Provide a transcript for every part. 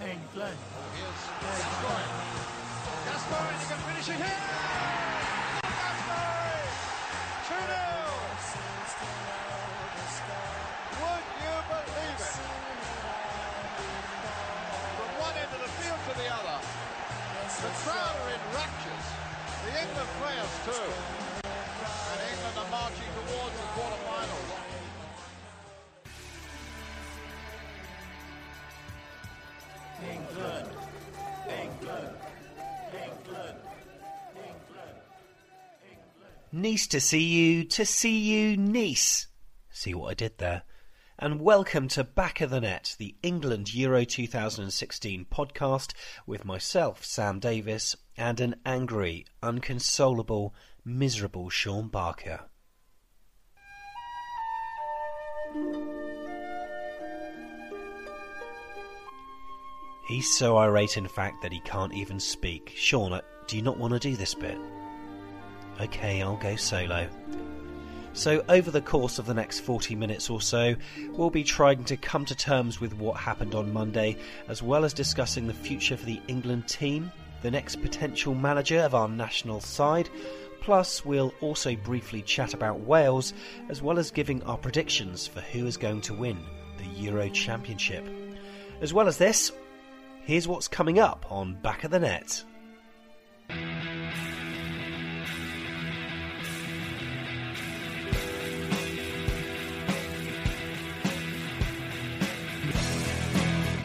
England. Gascoigne. Gascoigne, he can finish it here! Gascoigne! 2-0! Would you believe it? From one end of the field to the other. The crowd are in raptures. The England players too. Nice to see you, to see you, Nice. See what I did there? And welcome to Back of the Net, the England Euro 2016 podcast with myself, Sam Davis, and an angry, unconsolable, miserable Sean Barker. He's so irate, in fact, that he can't even speak. Sean, uh, do you not want to do this bit? Okay, I'll go solo. So, over the course of the next 40 minutes or so, we'll be trying to come to terms with what happened on Monday, as well as discussing the future for the England team, the next potential manager of our national side. Plus, we'll also briefly chat about Wales, as well as giving our predictions for who is going to win the Euro Championship. As well as this, here's what's coming up on Back of the Net.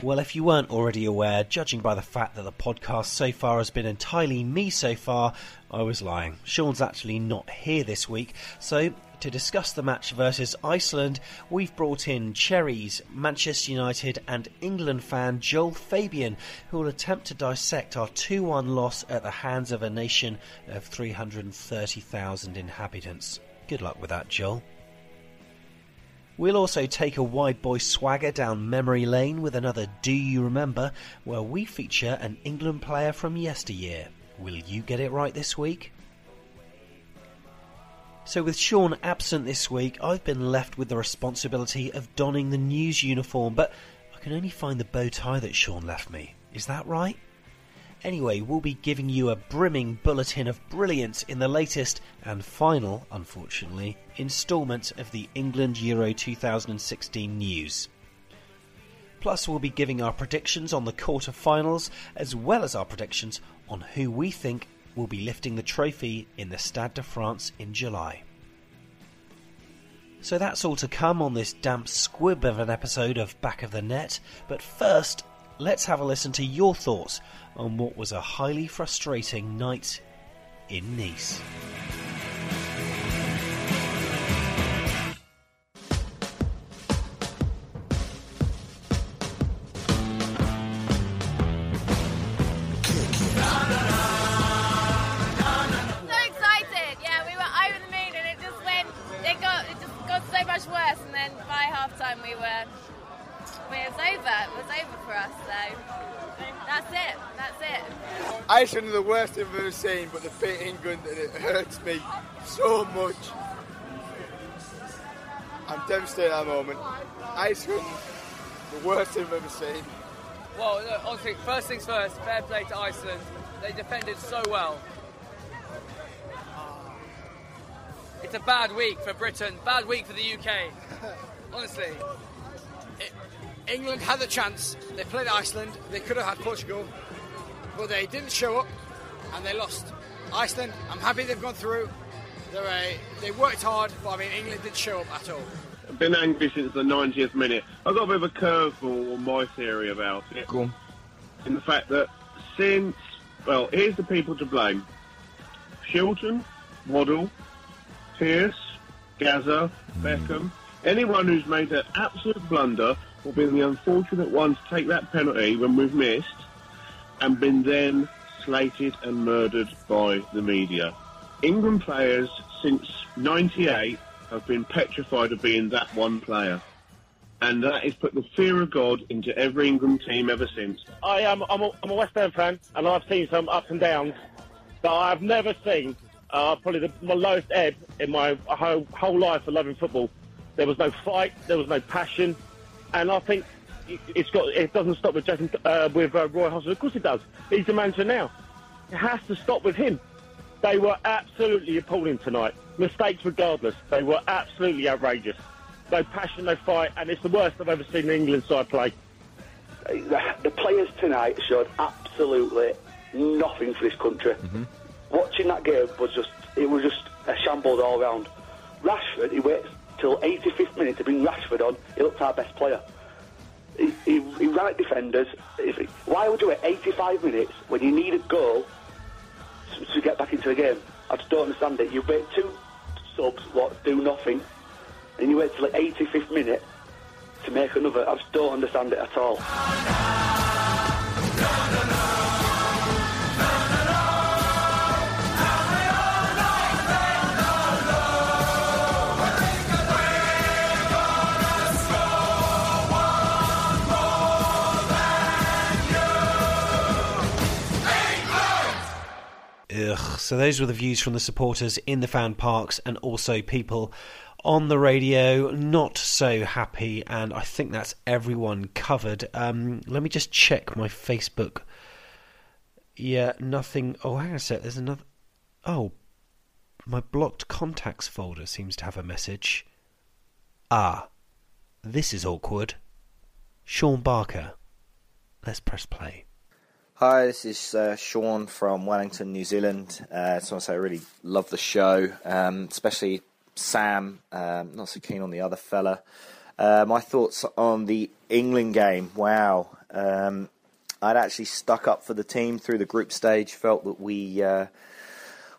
Well, if you weren't already aware, judging by the fact that the podcast so far has been entirely me so far, I was lying. Sean's actually not here this week, so to discuss the match versus Iceland, we've brought in Cherries, Manchester United, and England fan Joel Fabian, who will attempt to dissect our 2 1 loss at the hands of a nation of 330,000 inhabitants. Good luck with that, Joel. We'll also take a wide boy swagger down memory lane with another Do You Remember, where we feature an England player from yesteryear. Will you get it right this week? So, with Sean absent this week, I've been left with the responsibility of donning the news uniform, but I can only find the bow tie that Sean left me. Is that right? Anyway, we'll be giving you a brimming bulletin of brilliance in the latest and final, unfortunately, instalment of the England Euro 2016 news. Plus, we'll be giving our predictions on the quarter-finals, as well as our predictions on who we think will be lifting the trophy in the Stade de France in July. So that's all to come on this damp squib of an episode of Back of the Net, but first, let's have a listen to your thoughts on what was a highly frustrating night in Nice. Iceland are the worst thing I've ever seen, but they beat England and it hurts me so much. I'm devastated at the moment. Iceland, the worst thing I've ever seen. Well, look, honestly, first things first, fair play to Iceland. They defended so well. Ah. It's a bad week for Britain, bad week for the UK. Honestly. England had the chance. They played Iceland. They could have had Portugal, but they didn't show up. and they lost. Iceland, I'm happy they've gone through. They're a, they worked hard, but I mean, England didn't show up at all. I've been angry since the 90th minute. I've got a bit of a curveball on my theory about it. Go on. In the fact that since, well, here's the people to blame. Shilton, Waddle, Pearce, Gazza, mm. Beckham, anyone who's made an absolute blunder or been the unfortunate one to take that penalty when we've missed and been then slated and murdered by the media. England players since 98 have been petrified of being that one player. And that has put the fear of God into every England team ever since. I am I'm a, I'm a West Ham fan, and I've seen some ups and downs that I've never seen. Uh, probably the, my lowest ebb in my whole, whole life of loving football. There was no fight, there was no passion, and I think it's got it doesn't stop with Jason uh, with uh, Roy Hodgson. Of course it does. He's the manager now. It has to stop with him. They were absolutely appalling tonight. Mistakes regardless. They were absolutely outrageous. No passion, no fight, and it's the worst I've ever seen the England side play. the players tonight showed absolutely nothing for this country. Watching that game was just it was just a shambles all round. Rashford, he waits till 85th minute to bring Rashford on. He looked our best player. He, he, ran at defenders. Why would you wait 85 minutes when you need a goal to, to get back into the game? I just don't understand it. You wait two subs, what do nothing, and you wait till the 85th minute to make another. I just don't understand it at all. So those were the views from the supporters in the fan parks and also people on the radio not so happy and I think that's everyone covered. Um, let me just check my Facebook. Yeah, nothing. Oh, hang on a sec. There's another. Oh, my blocked contacts folder seems to have a message. Ah, this is awkward. Sean Barker. Let's press play. Hi, this is uh, Sean from Wellington, New Zealand. Uh, I just want to say I really love the show, um, especially Sam. Um, not so keen on the other fella. Uh, my thoughts on the England game. Wow. Um, I'd actually stuck up for the team through the group stage, felt that we uh,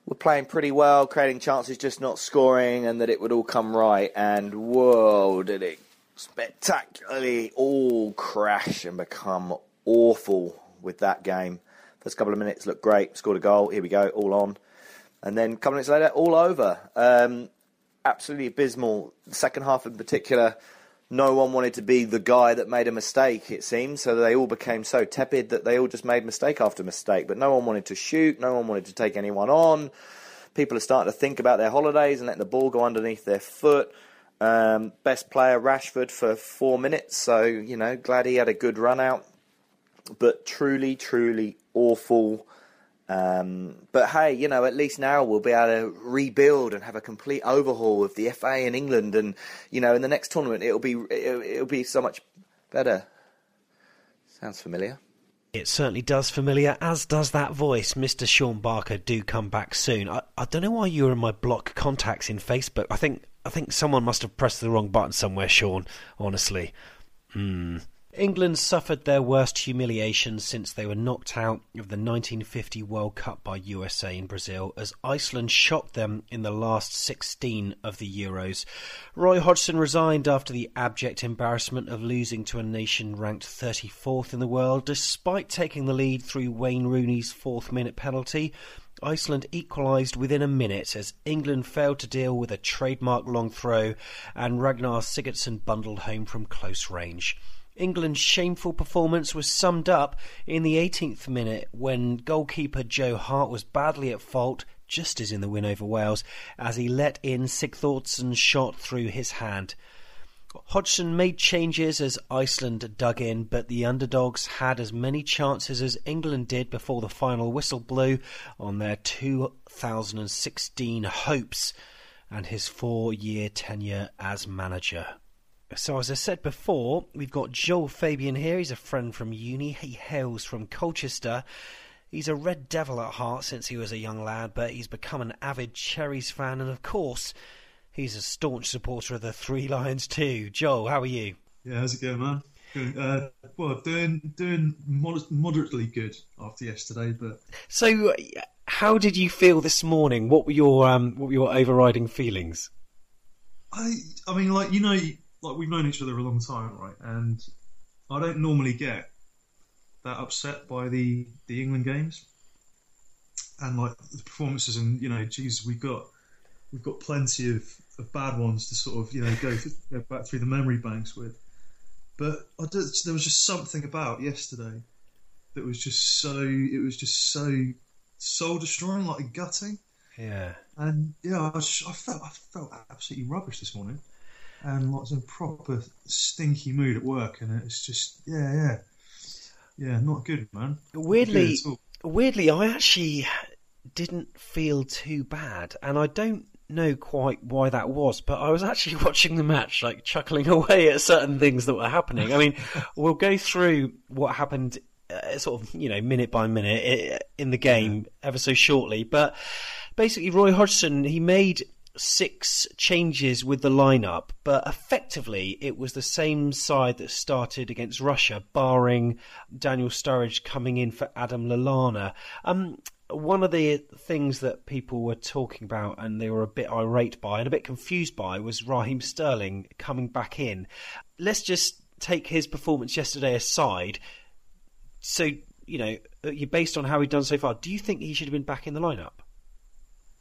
were playing pretty well, creating chances, just not scoring, and that it would all come right. And whoa, did it spectacularly all crash and become awful with that game. First couple of minutes looked great, scored a goal, here we go, all on. And then a couple of minutes later, all over. Um, absolutely abysmal. The second half in particular, no one wanted to be the guy that made a mistake, it seems. So they all became so tepid that they all just made mistake after mistake. But no one wanted to shoot, no one wanted to take anyone on. People are starting to think about their holidays and letting the ball go underneath their foot. Um, best player Rashford for four minutes, so you know, glad he had a good run out. But truly, truly awful. Um, but hey, you know, at least now we'll be able to rebuild and have a complete overhaul of the FA in England, and you know, in the next tournament, it'll be it'll, it'll be so much better. Sounds familiar. It certainly does familiar, as does that voice. Mr. Sean Barker, do come back soon. I, I don't know why you were in my block contacts in Facebook. I think I think someone must have pressed the wrong button somewhere, Sean. Honestly. Hmm. England suffered their worst humiliation since they were knocked out of the 1950 World Cup by USA in Brazil as Iceland shot them in the last 16 of the Euros. Roy Hodgson resigned after the abject embarrassment of losing to a nation ranked 34th in the world despite taking the lead through Wayne Rooney's fourth minute penalty. Iceland equalised within a minute as England failed to deal with a trademark long throw and Ragnar Sigurdsson bundled home from close range. England's shameful performance was summed up in the 18th minute when goalkeeper Joe Hart was badly at fault, just as in the win over Wales, as he let in Sigthorsson's shot through his hand. Hodgson made changes as Iceland dug in, but the underdogs had as many chances as England did before the final whistle blew on their 2016 hopes and his four year tenure as manager. So, as I said before, we've got Joel Fabian here. He's a friend from uni. He hails from Colchester. He's a Red Devil at heart since he was a young lad, but he's become an avid Cherries fan, and of course, he's a staunch supporter of the Three Lions too. Joel, how are you? Yeah, how's it going, man? Uh, well, doing doing mod- moderately good after yesterday, but So, how did you feel this morning? What were your um, what were your overriding feelings? I I mean, like you know, like we've known each other a long time, right? And I don't normally get that upset by the the England games and like the performances, and you know, geez, we've got we've got plenty of, of bad ones to sort of you know go, th- go back through the memory banks with. But there was just something about yesterday that was just so it was just so soul destroying, like gutting. Yeah. And yeah, I, was, I felt I felt absolutely rubbish this morning, and in a proper stinky mood at work, and it's just yeah, yeah, yeah, not good, man. Weirdly, good weirdly, I actually didn't feel too bad, and I don't know quite why that was, but I was actually watching the match, like chuckling away at certain things that were happening. I mean, we'll go through what happened, uh, sort of, you know, minute by minute in the game ever so shortly, but basically, Roy Hodgson he made six changes with the lineup, but effectively it was the same side that started against Russia, barring Daniel Sturridge coming in for Adam Lallana. Um, one of the things that people were talking about and they were a bit irate by and a bit confused by was Raheem Sterling coming back in. Let's just take his performance yesterday aside. So, you know, you based on how he'd done so far, do you think he should have been back in the lineup?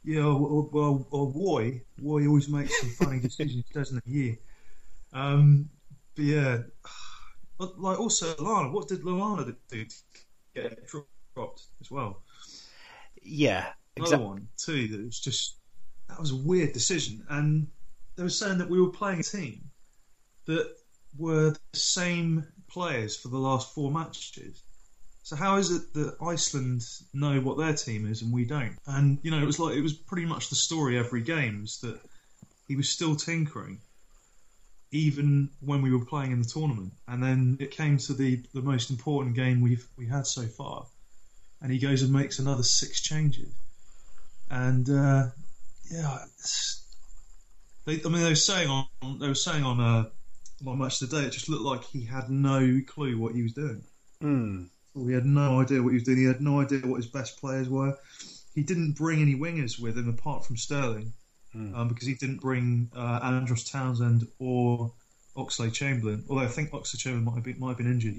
Yeah, well, well, well Roy, Roy always makes some funny decisions, doesn't he? Yeah. Um, but yeah, but like also Lana, what did Lana do to get dropped as well? Yeah, Another one too. That was just that was a weird decision, and they were saying that we were playing a team that were the same players for the last four matches. So how is it that Iceland know what their team is and we don't? And you know, it was like it was pretty much the story every games that he was still tinkering, even when we were playing in the tournament. And then it came to the the most important game we've we had so far, and he goes and makes another six changes. And uh, yeah, they, I mean, they were saying on they were saying on uh, match today, it just looked like he had no clue what he was doing. Hmm. He had no idea what he was doing. He had no idea what his best players were. He didn't bring any wingers with him apart from Sterling, Hmm. um, because he didn't bring uh, Andros Townsend or Oxlade-Chamberlain. Although I think Oxlade-Chamberlain might have been, might have been injured.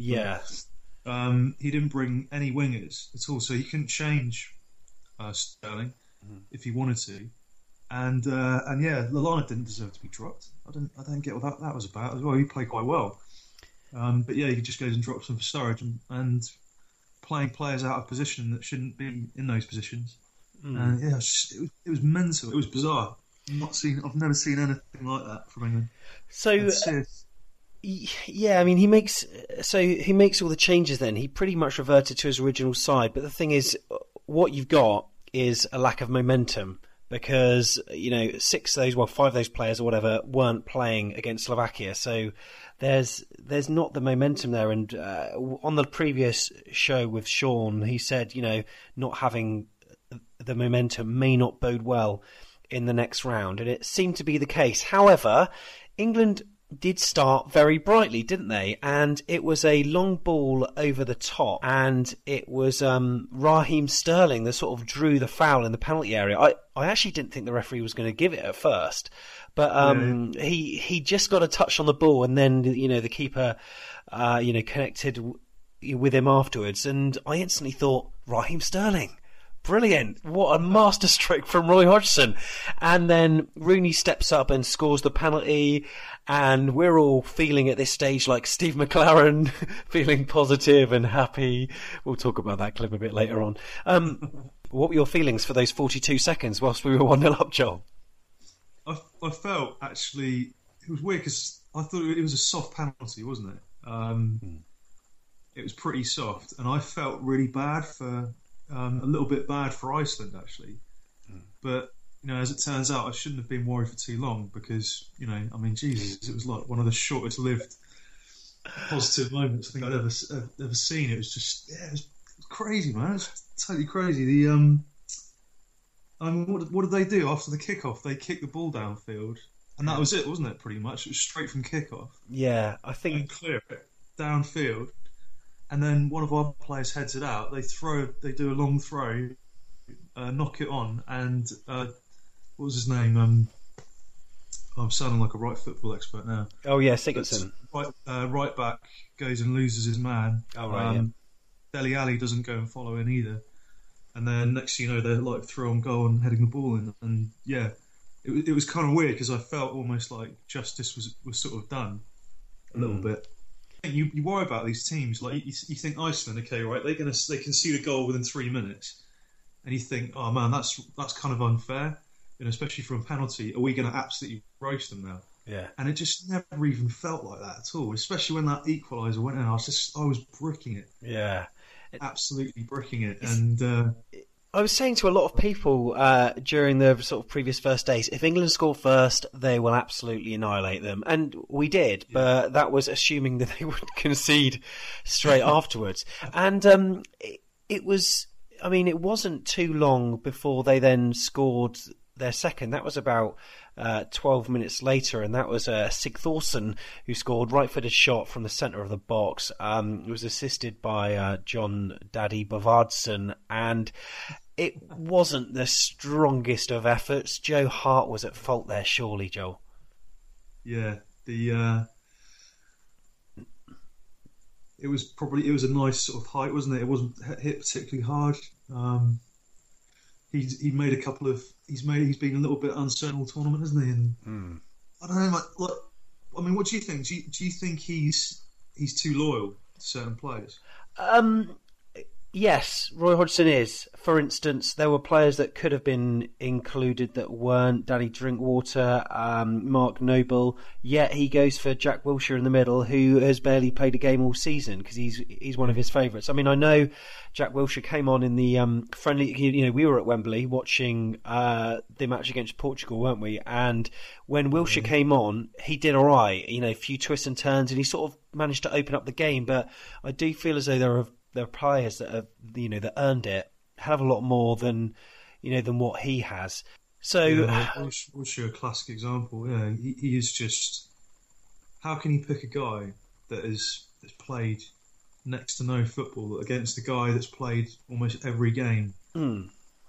but, um, he didn't bring any wingers at all, so he couldn't change uh, Sterling if he wanted to. And uh, and yeah, Lallana didn't deserve to be dropped. I don't I don't get what that, that was about as well. He played quite well, um, but yeah, he just goes and drops them for Sturridge and, and playing players out of position that shouldn't be in those positions. Mm. And yeah, it was, just, it, was, it was mental. It was bizarre. I've not seen. I've never seen anything like that from England. So It's just- y- yeah, I mean he makes so he makes all the changes. Then he pretty much reverted to his original side. But the thing is, what you've got is a lack of momentum because you know six of those, well five of those players or whatever weren't playing against Slovakia. So there's there's not the momentum there. And uh, on the previous show with Sean, he said you know not having the momentum may not bode well in the next round, and it seemed to be the case. However, England did start very brightly, didn't they? And it was a long ball over the top, and it was um, Raheem Sterling that sort of drew the foul in the penalty area. I, I actually didn't think the referee was going to give it at first, but um, he he just got a touch on the ball, and then you know the keeper, uh, you know, connected w- with him afterwards, and I instantly thought Raheem Sterling. Brilliant. What a masterstroke from Roy Hodgson. And then Rooney steps up and scores the penalty. And we're all feeling at this stage like Steve McClaren, feeling positive and happy. We'll talk about that clip a bit later on. Um, what were your feelings for those 42 seconds whilst we were 1 0 up, Joel? I, I felt actually it was weird because I thought it was a soft penalty, wasn't it? Um, It was pretty soft, and I felt really bad for um, a little bit bad for Iceland actually. But you know, as it turns out, I shouldn't have been worried for too long because you know, I mean, Jesus, it was like one of the shortest lived positive moments I think I'd ever ever seen. It was just yeah, it was crazy, man. It's totally crazy. The um, I mean, what, what did they do after the kickoff? They kicked the ball downfield, and that was it, wasn't it? Pretty much, it was straight from kickoff Yeah, I think and clear it downfield, and then one of our players heads it out. They throw, they do a long throw, uh, knock it on, and uh, what was his name? Um, I'm sounding like a right football expert now. Oh yeah, Sigurdsson. Right, uh, right back goes and loses his man. Oh, right, Dele Alli doesn't go and follow in either. And then next you know, they're like throw on goal and heading the ball in. And yeah, it, was- it was kind of weird because I felt almost like justice was, was sort of done a little Mm. bit. You, you worry about these teams like you, you think Iceland, okay, right? They're gonna they can see the goal within three minutes, and you think, oh man, that's that's kind of unfair, and especially from a penalty, are we going to absolutely roast them now? Yeah. And it just never even felt like that at all. Especially when that equaliser went in, I was just I was bricking it, Yeah. absolutely bricking it, and uh, I was saying to a lot of people uh, during the sort of previous first days, if England score first, they will absolutely annihilate them, and we did. But that was assuming that they would concede straight afterwards, and um, it, it was. I mean, it wasn't too long before they then scored their second. That was about uh, 12 minutes later, and that was uh, Sigthorsson who scored right-footed shot from the centre of the box. Um, it was assisted by uh, Jon Dadi Bodvarsson, and it wasn't the strongest of efforts. Joe Hart was at fault there, surely, Joel. yeah, the uh, it was probably it was a nice sort of height, wasn't it? It wasn't hit- hit particularly hard. Um, he's he made a couple of he's made he's been a little bit uncertain all tournament, hasn't he? And I don't know, like, like I mean, what do you think? Do you, do you think he's he's too loyal to certain players? Um, yes, Roy Hodgson is. For instance, there were players that could have been included that weren't. Danny Drinkwater, um, Mark Noble. Yet he goes for Jack Wilshere in the middle, who has barely played a game all season because he's he's one of his favourites. I mean, I know Jack Wilshere came on in the um, friendly. You know, we were at Wembley watching uh, the match against Portugal, weren't we? And when Wilshere came on, he did all right. You know, a few twists and turns, and he sort of managed to open up the game. But I do feel as though there are there are players that have you know that earned it have a lot more than you know than what he has. So yeah, Wilsh- Wilshere, a classic example. Yeah, he, he is just. How can you pick a guy that has, has played next to no football against a guy that's played almost every game Hmm.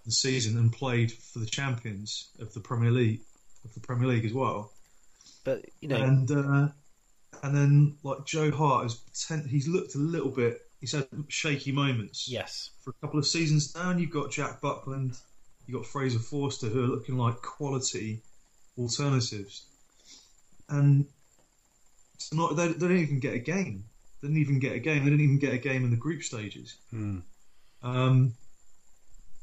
the season and played for the champions of the Premier League of the Premier League as well? But you know, and uh, and then like Joe Hart has potent- he's looked a little bit. He's had shaky moments. Yes. For a couple of seasons now, and you've got Jack Butland, you've got Fraser Forster, who are looking like quality alternatives, and it's not they, they don't even get a game. They didn't even get a game. They didn't even get a game in the group stages. Hmm. Um,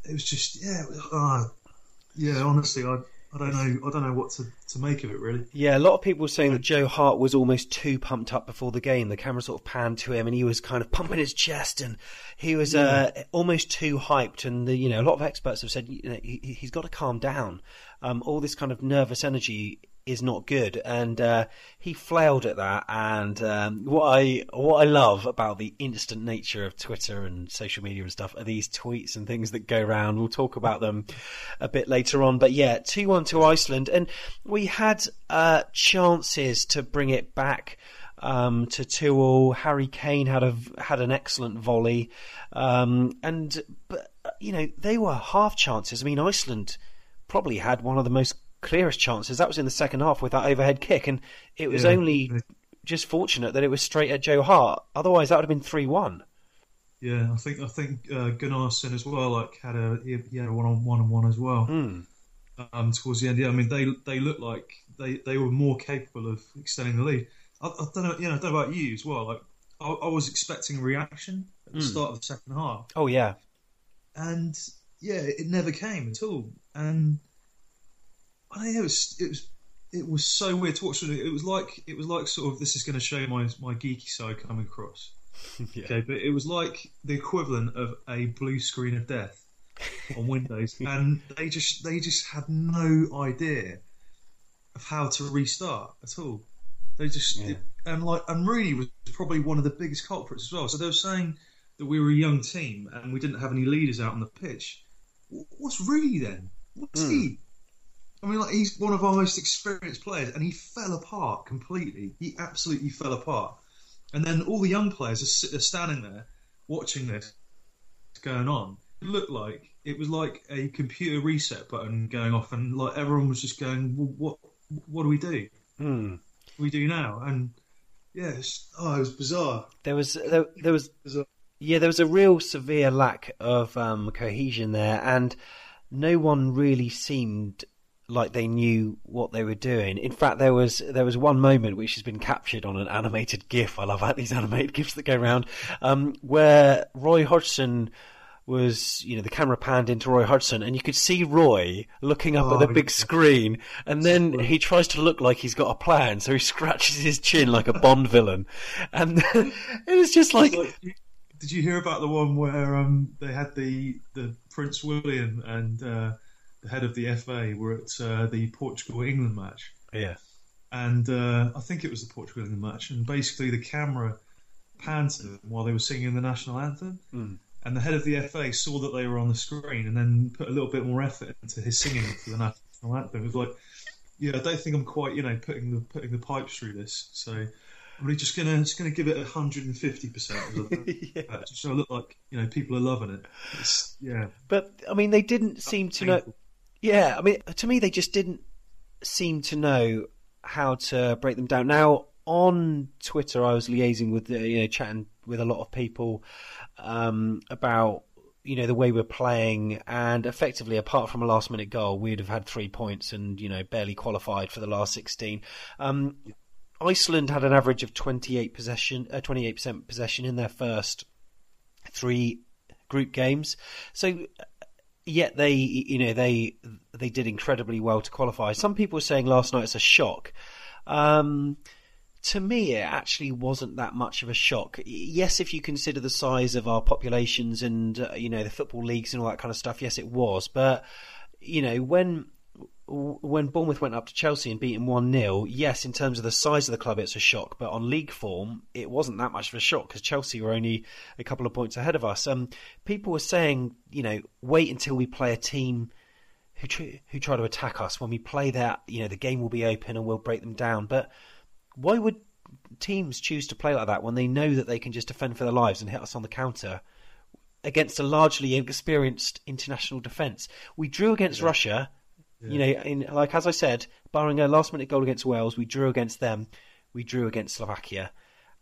it was just yeah, it was, uh, yeah. Honestly, I I don't know I don't know what to, to make of it really. Yeah, a lot of people were saying that Joe Hart was almost too pumped up before the game. The camera sort of panned to him, and he was kind of pumping his chest, and he was uh, almost too hyped. And the, you know, a lot of experts have said you know, he, he's got to calm down. Um, all this kind of nervous energy is not good, and uh, he flailed at that. And um, what I what I love about the instant nature of Twitter and social media and stuff are these tweets and things that go around. We'll talk about them a bit later on, but yeah, two one to Iceland, and we had uh, chances to bring it back. Um, to two all, Harry Kane had a had an excellent volley, um, and but uh, you know they were half chances. I mean, Iceland probably had one of the most clearest chances. That was in the second half with that overhead kick, and it was Yeah. only just fortunate that it was straight at Joe Hart. Otherwise, that would have been three one. Yeah, I think I think uh, Gunnarsson as well. Like had a he he had a one on one and one as well. Hmm. Um, towards the end, yeah. I mean, they they looked like they, they were more capable of extending the lead. I, I don't know, you know, I don't know about you as well. Like I, I was expecting a reaction at the Hmm. start of the second half, Oh yeah, and yeah, it never came at all. And I don't know, it was it was it was so weird to watch. It was like it was like sort of this is going to show my my geeky side coming across. Okay, but it was like the equivalent of a blue screen of death on Windows, and they just they just had no idea of how to restart at all. They just and like and Rooney was probably one of the biggest culprits as well. So they were saying that we were a young team and we didn't have any leaders out on the pitch. What's Rooney then? What's Hmm. he? I mean, like he's one of our most experienced players, and he fell apart completely. He absolutely fell apart. And then all the young players are, are standing there watching this going on. It looked like it was like a computer reset button going off, and like everyone was just going, well, "What? What do we do? What do we do now?" And yeah, oh, it was bizarre. There was there, there was yeah there was a real severe lack of um, cohesion there, and no one really seemed like they knew what they were doing. In fact, there was there was one moment which has been captured on an animated GIF. I love these animated GIFs that go around, um, where Roy Hodgson was, you know, the camera panned into Roy Hodgson, and you could see Roy looking up at the Oh, big yeah. screen, and then he tries to look like he's got a plan, so he scratches his chin like a Bond villain, and it was just like, Did you hear about the one where um, they had the the Prince William and uh, the head of the FA were at uh, the Portugal England match? yeah, and uh, I think it was the Portugal England match, and basically the camera panned to them while they were singing the national anthem. Mm. And the head of the FA saw that they were on the screen and then put a little bit more effort into his singing for the national anthem. It was like, yeah, I don't think I'm quite, you know, putting the putting the pipes through this. So I'm really just gonna just gonna give it 150 percent, just so I look like you know people are loving it. It's, yeah, But I mean, they didn't seem to know. Yeah, I mean, to me, they just didn't seem to know how to break them down. Now, on Twitter, I was liaising with, you know, chatting with a lot of people um, about, you know, the way we're playing, and effectively, apart from a last-minute goal, we'd have had three points and you know barely qualified for the last sixteen. Um, Iceland had an average of twenty-eight possession, uh, twenty-eight percent possession in their first three group games. So yet they you know they they did incredibly well to qualify. Some people were saying last night it's a shock. Um, to me, it actually wasn't that much of a shock. Yes, if you consider the size of our populations and uh, you know the football leagues and all that kind of stuff, yes, it was. But you know when when Bournemouth went up to Chelsea and beat them 1 0, yes, in terms of the size of the club, it's a shock. But on league form, it wasn't that much of a shock because Chelsea were only a couple of points ahead of us. Um, people were saying, you know, wait until we play a team who tr- who try to attack us. When we play that, you know, the game will be open and we'll break them down. But why would teams choose to play like that when they know that they can just defend for their lives and hit us on the counter against a largely inexperienced international defence? We drew against Russia. You know, in like as I said, barring a last minute goal against Wales, we drew against them. We drew against Slovakia,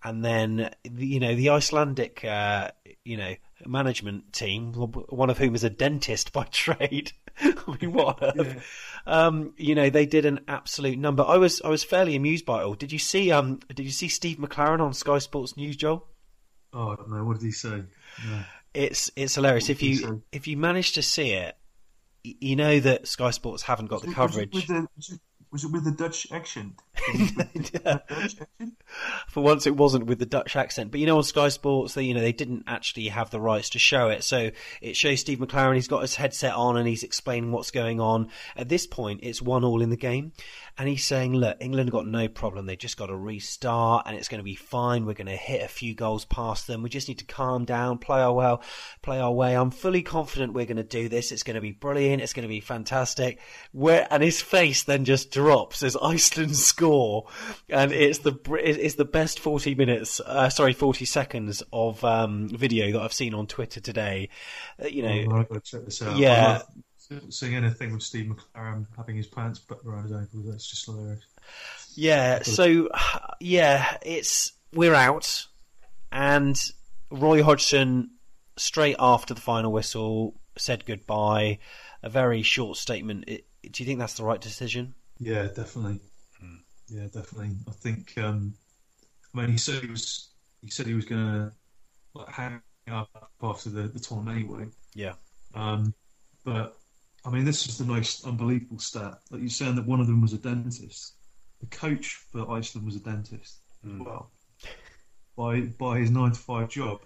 and then the- you know the Icelandic uh, you know management team, one of whom is a dentist by trade. I mean, what? earth? Um, you know, they did an absolute number. I was I was fairly amused by it all. Did you see um Did you see Steve McClaren on Sky Sports News, Joel? Oh, I don't know. What did he say? No. It's it's hilarious. If you if you manage to see it, you know that Sky Sports haven't got the Was it- coverage. Was it, with the, was it with the Dutch accent? For once, it wasn't with the Dutch accent, but you know, on Sky Sports, they you know they didn't actually have the rights to show it, so it shows Steve McClaren. He's got his headset on and he's explaining what's going on. At this point, it's one all in the game, and he's saying, "Look, England got no problem. They just got to restart, and it's going to be fine. We're going to hit a few goals past them. We just need to calm down, play our well, play our way. I'm fully confident we're going to do this. It's going to be brilliant. It's going to be fantastic." Where and his face then just drops as Iceland and it's the it's the best 40 minutes, uh, sorry, 40 seconds of um, video that I've seen on Twitter today. Uh, you know, Oh, I've got to check this out. Yeah. Seeing anything with Steve McClaren having his pants put around his ankles. That's just hilarious. Yeah, so yeah, it's we're out, and Roy Hodgson straight after the final whistle said goodbye. A very short statement. It, do you think that's the right decision? Yeah, definitely. Yeah, definitely. I think. Um, I mean, he said he was. He said he was going to like, hang up after the, the tournament anyway. Yeah. Um, but I mean, this is the most unbelievable stat. Like you're saying that one of them was a dentist. The coach for Iceland was a dentist as well. By by his nine to five job,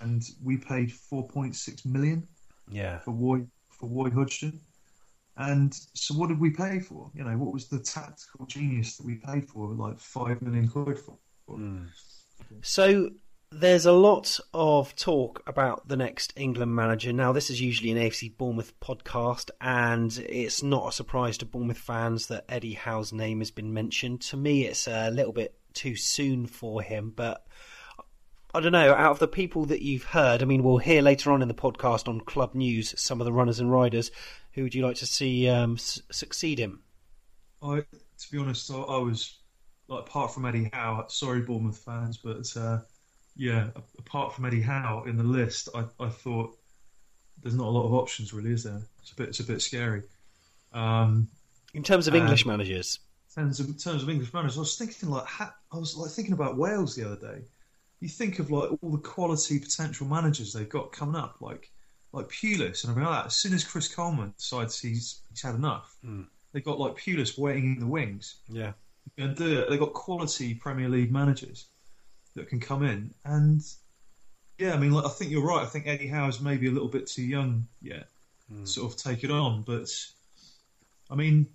and we paid four point six million Yeah. for Roy for Roy Hodgson. And so, what did we pay for? You know, what was the tactical genius that we paid for? Like five million quid for. Hmm. So There's a lot of talk about the next England manager. Now, this is usually an AFC Bournemouth podcast, and it's not a surprise to Bournemouth fans that Eddie Howe's name has been mentioned. To me, it's a little bit too soon for him, but I don't know. Out of the people that you've heard, I mean, we'll hear later on in the podcast on Club News some of the runners and riders. Who would you like to see um, s- succeed him? I, to be honest, I, I was like apart from Eddie Howe. Sorry, Bournemouth fans, but uh, yeah, apart from Eddie Howe in the list, I, I thought there's not a lot of options really, is there? It's a bit, it's a bit scary. Um, In terms of English managers, in terms of, in terms of English managers, I was thinking like ha- I was like thinking about Wales the other day. You think of like all the quality potential managers they've got coming up, like like Pulis and everything like that. As soon as Chris Coleman decides he's he's had enough, Hmm. they've got like Pulis waiting in the wings. yeah. And do it. They've got quality Premier League managers that can come in. And yeah, I mean, like, I think you're right. I think Eddie Howe's maybe a little bit too young yet to sort of take it on. But I mean,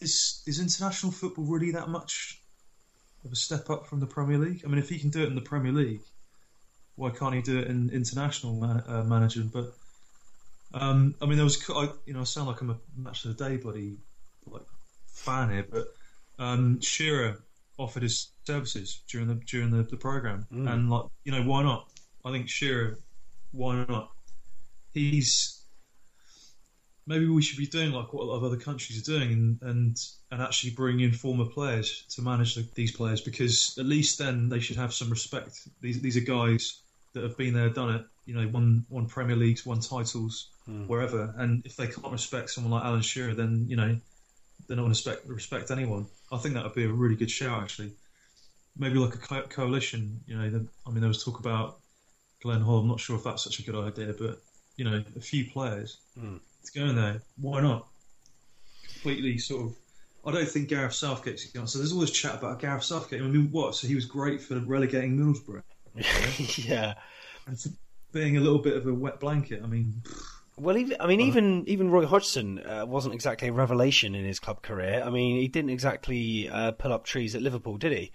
is is international football really that much of a step up from the Premier League? I mean, if he can do it in the Premier League, why can't he do it in international man, uh, managing? But um, I mean, there was I, you know, I sound like I'm a match of the day bloody like fan here, but um, Shearer offered his services during the during the, the program, Mm. and like you know, why not? I think Shearer, why not? He's maybe we should be doing like what a lot of other countries are doing, and and, and actually bring in former players to manage the, these players because at least then they should have some respect. These these are guys that have been there, done it. You know, won won Premier Leagues, won titles Mm. wherever, and if they can't respect someone like Alan Shearer, then you know they're not going to respect, respect anyone. I think that would be a really good shout, actually. Maybe like a co- coalition. You know, the, I mean, there was talk about Glenn Hall. I'm not sure if that's such a good idea, but you know, a few players Mm. to go in there. Why not? Completely sort of. I don't think Gareth Southgate's going. So there's always chat about Gareth Southgate. I mean, what? So he was great for relegating Middlesbrough. yeah. And for being a little bit of a wet blanket. I mean, Well, even, I mean, even even Roy Hodgson uh, wasn't exactly a revelation in his club career. I mean, he didn't exactly uh, pull up trees at Liverpool, did he?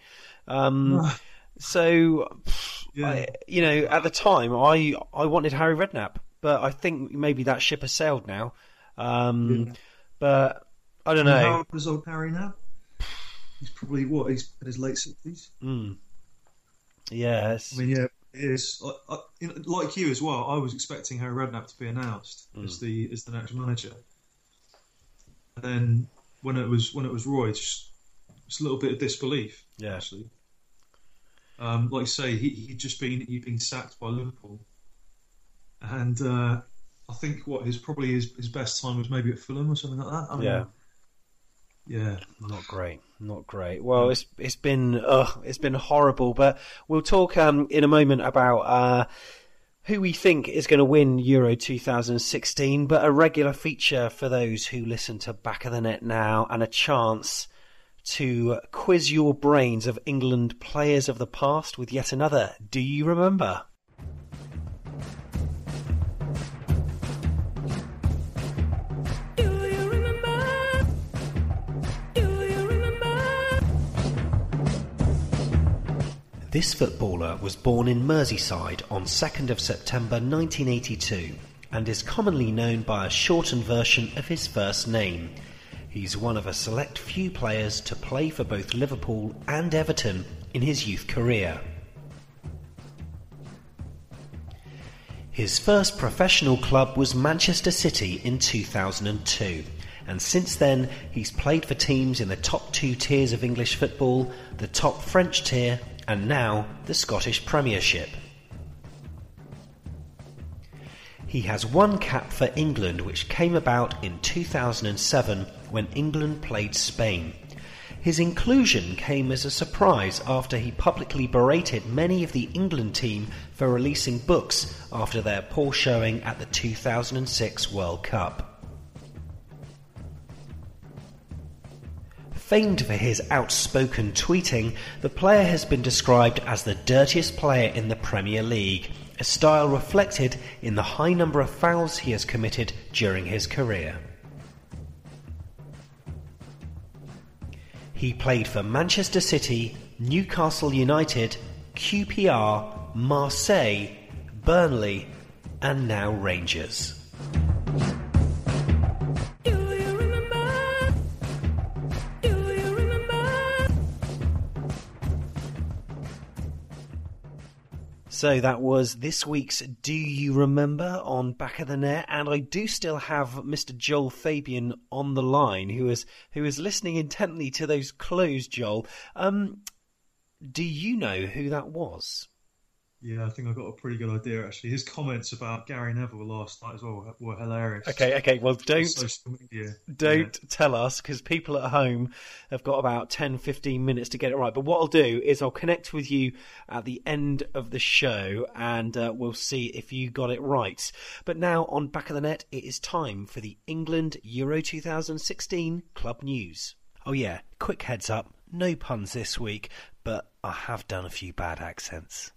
Um, so, I, you know, at the time, I I wanted Harry Redknapp, but I think maybe that ship has sailed now. Um, But I don't know. How old is old Harry now? He's probably what? He's in his late sixties. Mm. Yes. I mean, yeah, it is. I, I, like you as well, I was expecting Harry Redknapp to be announced as the as the next manager, and then when it was when it was Roy, just, just a little bit of disbelief. Yeah. actually. Um, like I say, he he'd just been he'd been sacked by Liverpool, and uh, I think what his probably his, his best time was maybe at Fulham or something like that. I mean, Yeah. Yeah. Not great, not great. Well, it's it's been uh, it's been horrible, but we'll talk um, in a moment about uh, who we think is going to win Euro 2016. But a regular feature for those who listen to Back of the Net now, and a chance to quiz your brains of England players of the past with yet another. Do you remember? This footballer was born in Merseyside on 2nd of September 1982 and is commonly known by a shortened version of his first name. He's one of a select few players to play for both Liverpool and Everton in his youth career. His first professional club was Manchester City in 2002, and since then he's played for teams in the top two tiers of English football, the top French tier, and now the Scottish Premiership. He has one cap for England, which came about in 2007 when England played Spain. His inclusion came as a surprise after he publicly berated many of the England team for releasing books after their poor showing at the 2006 World Cup. Famed for his outspoken tweeting, the player has been described as the dirtiest player in the Premier League, a style reflected in the high number of fouls he has committed during his career. He played for Manchester City, Newcastle United, QPR, Marseille, Burnley, and now Rangers. So that was this week's Do You Remember on Back of the Net, and I do still have Mr. Joel Fabian on the line, who is who is listening intently to those clues. Joel, um, do you know who that was? Yeah, I think I got a pretty good idea actually. His comments about Gary Neville last night as well were hilarious. Okay, okay. Well, don't don't tell us because people at home have got about 10, 15 minutes to get it right. But what I'll do is I'll connect with you at the end of the show and uh, we'll see if you got it right. But now on back of the net, it is time for the England Euro 2016 club news. Oh yeah, quick heads up, no puns this week, but I have done a few bad accents.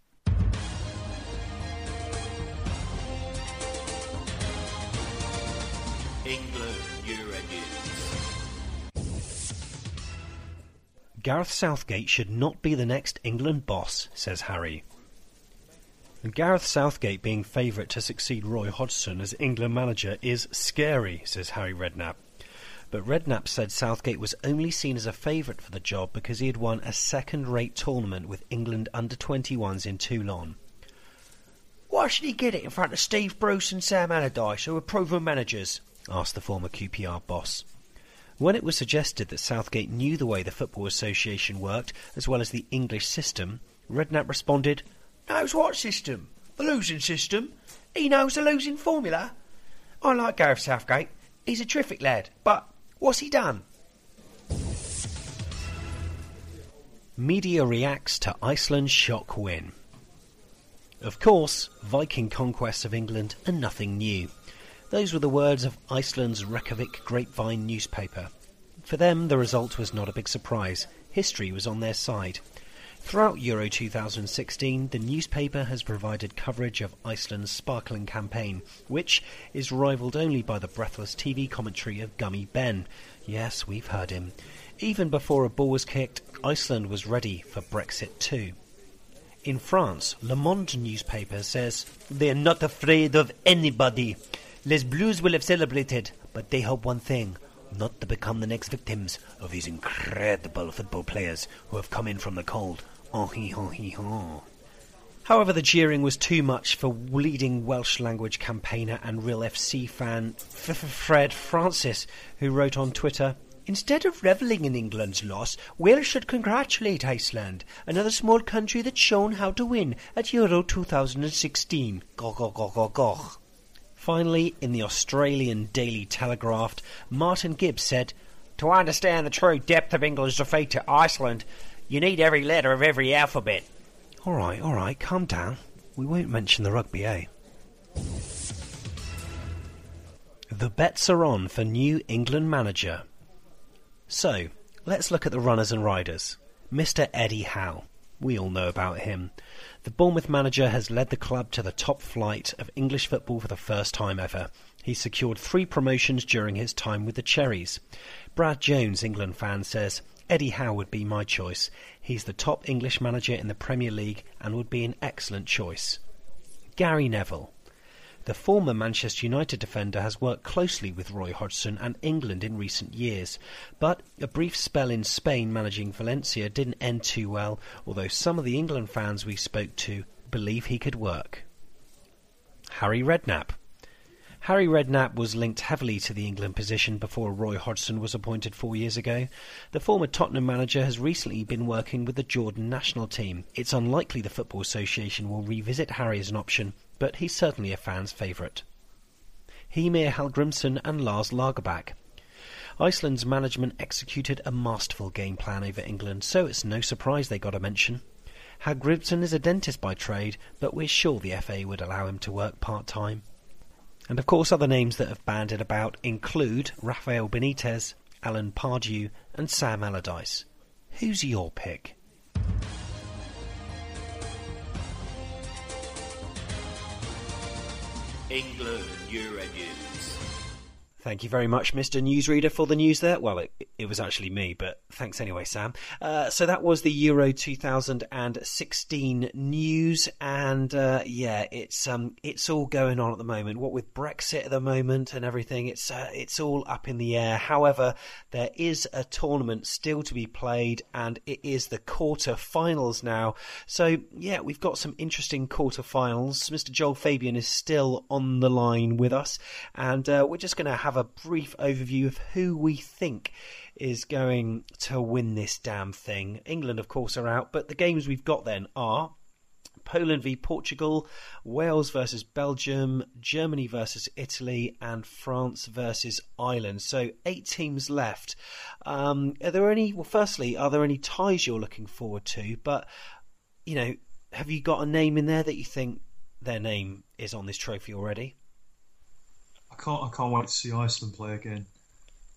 England. Gareth Southgate should not be the next England boss, says Harry. Gareth Southgate being favourite to succeed Roy Hodgson as England manager is scary, says Harry Redknapp. But Redknapp said Southgate was only seen as a favourite for the job because he had won a second rate tournament with England under 21s in Toulon. Why should he get it in front of Steve Bruce and Sam Allardyce, who are proven managers? Asked the former QPR boss. When it was suggested that Southgate knew the way the Football Association worked, as well as the English system, Redknapp responded, Knows what system? The losing system. He knows the losing formula. I like Gareth Southgate. He's a terrific lad, but what's he done? Media reacts to Iceland's shock win. Of course, Viking conquests of England are nothing new. Those were the words of Iceland's Reykjavik Grapevine newspaper. For them, the result was not a big surprise. History was on their side. Throughout Euro 2016, the newspaper has provided coverage of Iceland's sparkling campaign, which is rivaled only by the breathless TV commentary of Gummi Ben. Yes, we've heard him. Even before a ball was kicked, Iceland was ready for Brexit too. In France, Le Monde newspaper says, They're not afraid of anybody. Les Blues will have celebrated, but they hope one thing not to become the next victims of these incredible football players who have come in from the cold. Oh, hee, hee, ho. However, the jeering was too much for leading Welsh language campaigner and real FC fan Fred Francis, who wrote on Twitter, Instead of revelling in England's loss, Wales should congratulate Iceland, another small country that's shown how to win at Euro 2016. Go, go, go, go, go. Finally, in the Australian Daily Telegraph, Martin Gibbs said, To understand the true depth of England's defeat to Iceland, you need every letter of every alphabet. All right, all right, calm down. We won't mention the rugby, eh? The bets are on for new England manager. So, let's look at the runners and riders. Mr. Eddie Howe. We all know about him. The Bournemouth manager has led the club to the top flight of English football for the first time ever. He secured three promotions during his time with the Cherries. Brad Jones, England fan, says, Eddie Howe would be my choice. He's the top English manager in the Premier League and would be an excellent choice. Gary Neville. The former Manchester United defender has worked closely with Roy Hodgson and England in recent years, but a brief spell in Spain managing Valencia didn't end too well, although some of the England fans we spoke to believe he could work. Harry Redknapp. Harry Redknapp was linked heavily to the England position before Roy Hodgson was appointed four years ago. The former Tottenham manager has recently been working with the Jordan national team. It's unlikely the Football Association will revisit Harry as an option, but he's certainly a fan's favourite. Heimir Hallgrimsson and Lars Lagerbäck. Iceland's management executed a masterful game plan over England, so it's no surprise they got a mention. Hallgrimsson is a dentist by trade, but we're sure the FA would allow him to work part time. And of course, other names that have banded about include Rafael Benitez, Alan Pardew, and Sam Allardyce. Who's your pick? England Euro News. Thank you very much, Mr. Newsreader, for the news there. Well, it, it was actually me, but thanks anyway, Sam. Uh, so that was the Euro 2016 news, and uh, yeah, it's um, it's all going on at the moment. What with Brexit at the moment and everything, it's uh, it's all up in the air. However, there is a tournament still to be played, and it is the quarter-finals now. So yeah, we've got some interesting quarter-finals. Mr. Joel Fabian is still on the line with us, and uh, we're just going to have a brief overview of who we think is going to win this damn thing. England, of course, are out, but the games we've got then are Poland v Portugal, Wales versus Belgium, Germany versus Italy, and France versus Ireland. So eight teams left. Um, are there any? Well, firstly, are there any ties you're looking forward to? But you know, have you got a name in there that you think their name is on this trophy already? I can't. I can't wait to see Iceland play again.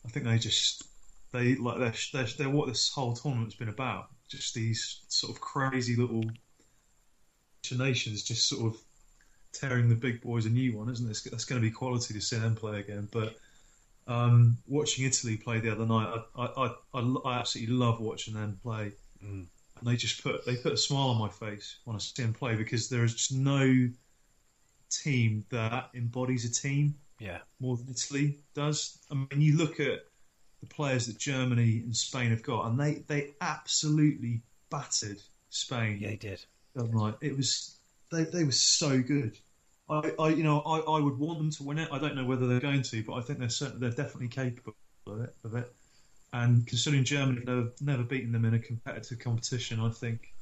I think they just they like they're, they're, they're what this whole tournament's been about. Just these sort of crazy little nations just sort of tearing the big boys a new one, isn't it? That's going to be quality to see them play again. But um, watching Italy play the other night, I, I, I, I absolutely love watching them play. Mm. And they just put they put a smile on my face when I see them play because there is just no team that embodies a team Yeah. more than Italy does. I mean, you look at the players that Germany and Spain have got, and they, they absolutely battered Spain. Yeah, they did. Like it was, they they were so good. I, I you know I, I would want them to win it. I don't know whether they're going to, but I think they're certainly they're definitely capable of it. Of it. And considering Germany have never, never beaten them in a competitive competition, I think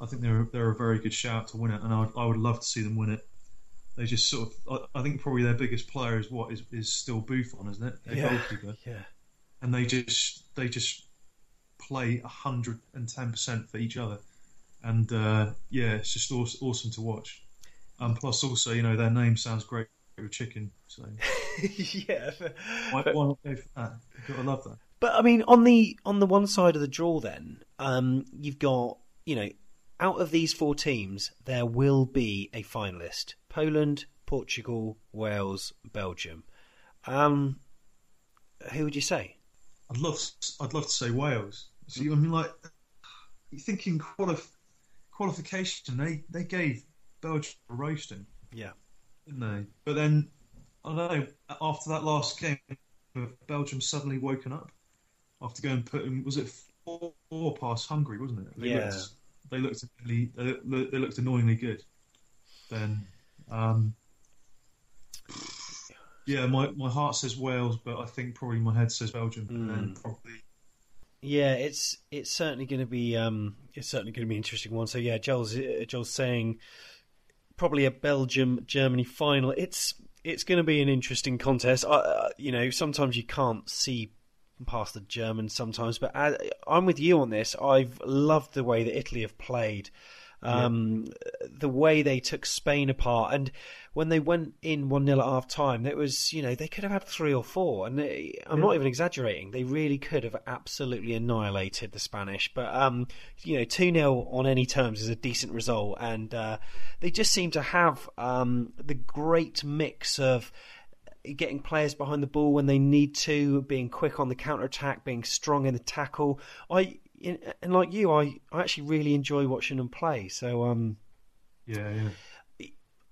I think they're they're a very good shout to win it, and I would, I would love to see them win it. They just sort of I, I think probably their biggest player is what is is still Buffon, isn't it? Their Yeah, goalkeeper. yeah. And they just they just play hundred and ten percent for each other, and uh, yeah, it's just awesome, awesome to watch. And plus, also, you know, their name sounds great with chicken, so yeah. why, why not go for that? You've got to love that. But I mean, on the on the one side of the draw, then um, you've got you know, out of these four teams, there will be a finalist: Poland, Portugal, Wales, Belgium. Um, who would you say? I'd love I'd love to say Wales. You, I mean, like you thinking qualif- qualification, they they gave Belgium a roasting, Yeah. didn't they? But then I don't know. After that last game, Belgium suddenly woken up after going put in, was it four, four past Hungary, wasn't it? They Yeah. Looked, they looked really, they, looked- they looked annoyingly good. Then, um, yeah, my, my heart says Wales, but I think probably my head says Belgium, and probably Yeah, it's it's certainly going to be um, it's certainly going to be an interesting one. So yeah, Joel's uh, Joel's saying probably a Belgium Germany final. It's it's going to be an interesting contest. I, uh, you know, sometimes you can't see past the Germans sometimes, but I, I'm with you on this. I've loved the way that Italy have played. Um, The way they took Spain apart, and when they went in one 0 at half time, it was you know they could have had three or four, and they, I'm not even exaggerating. They really could have absolutely annihilated the Spanish. But um, you know, two 0 on any terms is a decent result, and uh, they just seem to have um, the great mix of getting players behind the ball when they need to, being quick on the counter attack, being strong in the tackle. I and like you, I, I actually really enjoy watching them play. So um, Yeah, yeah.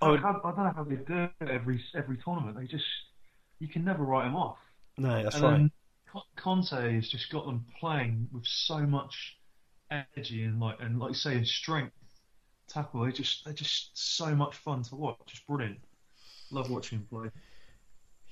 I I, would- I don't know how they do it every every tournament. They just you can never write them off. no, that's and right. then Conte has just got them playing with so much energy and like and like you say, strength, tackle. They just they're just so much fun to watch. Just brilliant. Love watching him play.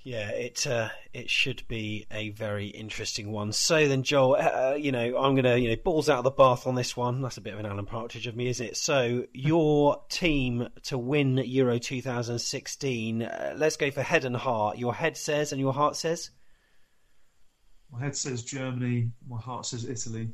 Yeah, it uh, it should be a very interesting one. So then, Joel, uh, you know, I'm gonna you know balls out of the bath on this one. That's a bit of an Alan Partridge of me, isn't it? So your team to win Euro 2016. Uh, let's go for head and heart. Your head says, and your heart says. My head says Germany. My heart says Italy.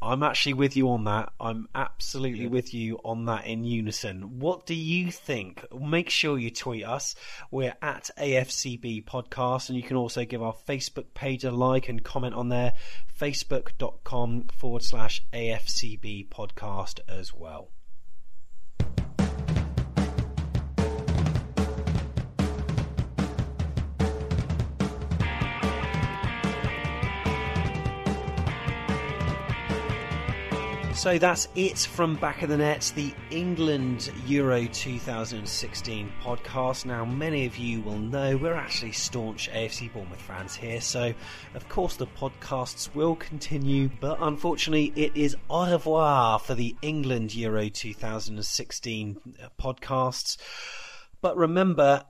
I'm actually with you on that. I'm absolutely with you on that in unison. What do you think? Make sure you tweet us. We're at AFCB Podcast, and you can also give our Facebook page a like and comment on there. Facebook.com forward slash AFCB Podcast as well. So that's it from Back of the Net, the England Euro 2016 podcast. Now, many of you will know we're actually staunch AFC Bournemouth fans here, so of course the podcasts will continue, but unfortunately it is au revoir for the England Euro 2016 uh, podcasts. But remember,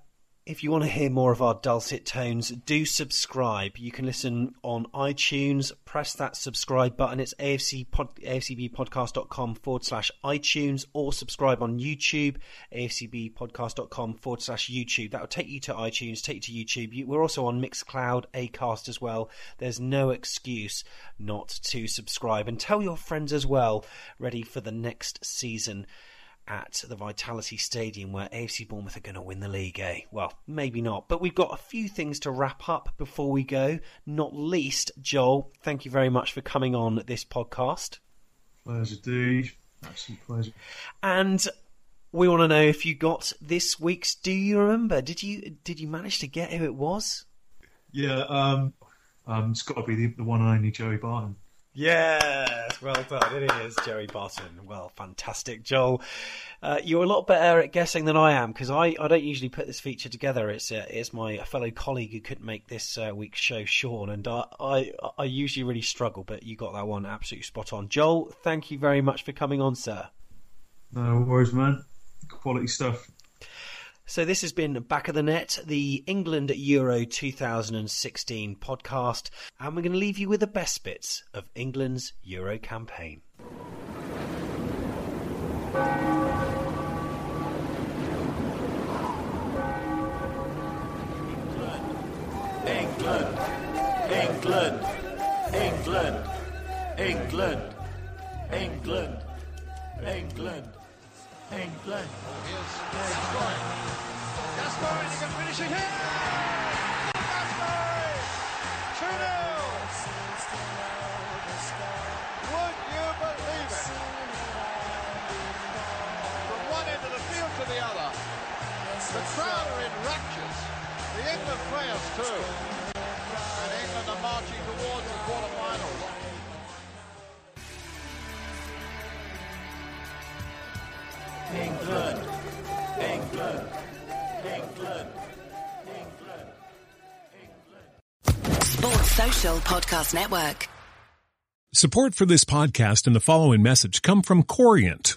if you want to hear more of our dulcet tones, do subscribe. You can listen on iTunes. Press that subscribe button. It's AFC pod, AFCBpodcast.com forward slash iTunes or subscribe on YouTube, AFCBpodcast.com forward slash YouTube. That will take you to iTunes, take you to YouTube. You, we're also on Mixcloud, Acast as well. There's no excuse not to subscribe. And tell your friends as well, ready for the next season at the Vitality Stadium where AFC Bournemouth are going to win the league, eh? Well, maybe not. But we've got a few things to wrap up before we go. Not least, Joel, thank you very much for coming on this podcast. Pleasure, dude. Absolute pleasure. And we want to know if you got this week's Do You Remember? Did you did you manage to get who it was? Yeah, um, um, it's got to be the, the one and only Joey Barton. Yes, well done. It is Joey Barton. Well, fantastic, Joel. Uh, you're a lot better at guessing than I am because I, I don't usually put this feature together. It's uh, it's my fellow colleague who couldn't make this uh, week's show, Sean, and I, I I usually really struggle, but you got that one absolutely spot on. Joel, thank you very much for coming on, sir. No worries, man. Quality stuff. So this has been Back of the Net, the England Euro 2016 podcast, and we're going to leave you with the best bits of England's Euro campaign. England, England, England, England, England, England, England. Here's Gascoigne. Gascoigne, he can finish it here! Gascoigne! 2-0! Would you believe it? From one end of the field to the other. The crowd are in raptures. The England players too. And England are marching towards the quarterfinals. England, England, England, England. Sports Social Podcast Network. Support for this podcast and the following message come from Corient.